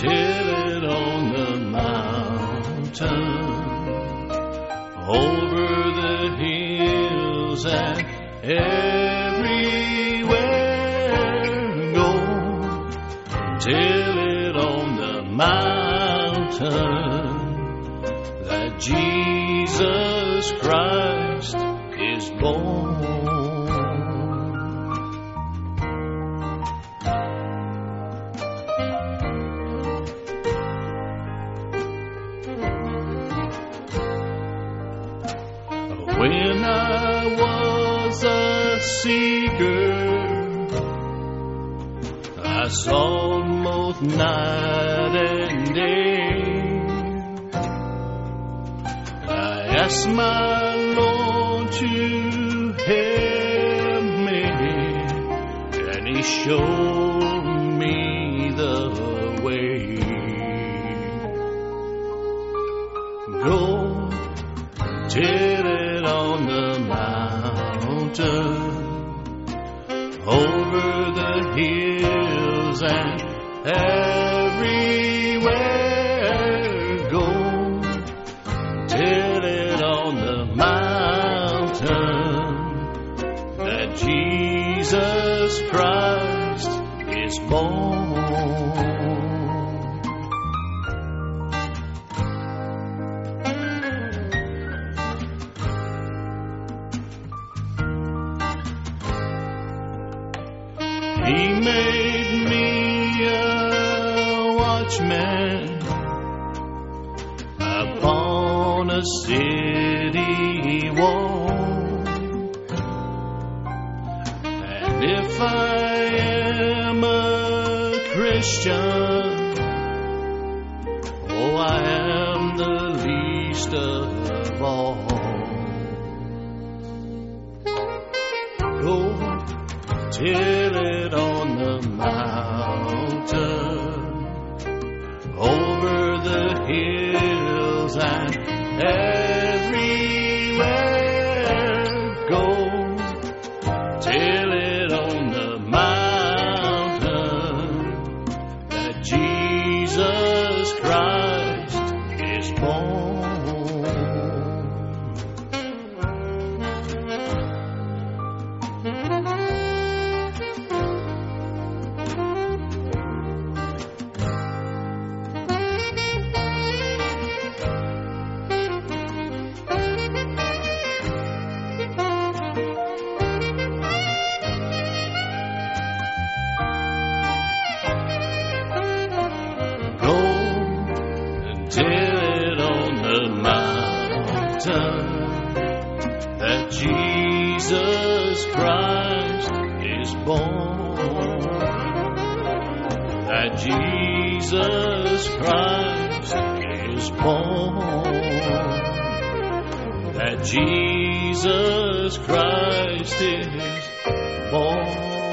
It on the mountain, over the hills and everywhere. Go it on the mountain that Jesus Christ is born. When I was a seeker, I sought both night and day. I asked my Lord to help me, and He showed me the way. Go on the mountain, over the hills and everywhere. Go tell it on the mountain that Jesus Christ is born. He made me a watchman upon a city wall. And if I am a Christian, oh, I am the least of all. Go the mountain, over the hills and everywhere. Go tell it on the mountain that Jesus tell it on the mountain that Jesus Christ is born. That Jesus Christ is born. That Jesus Christ is born.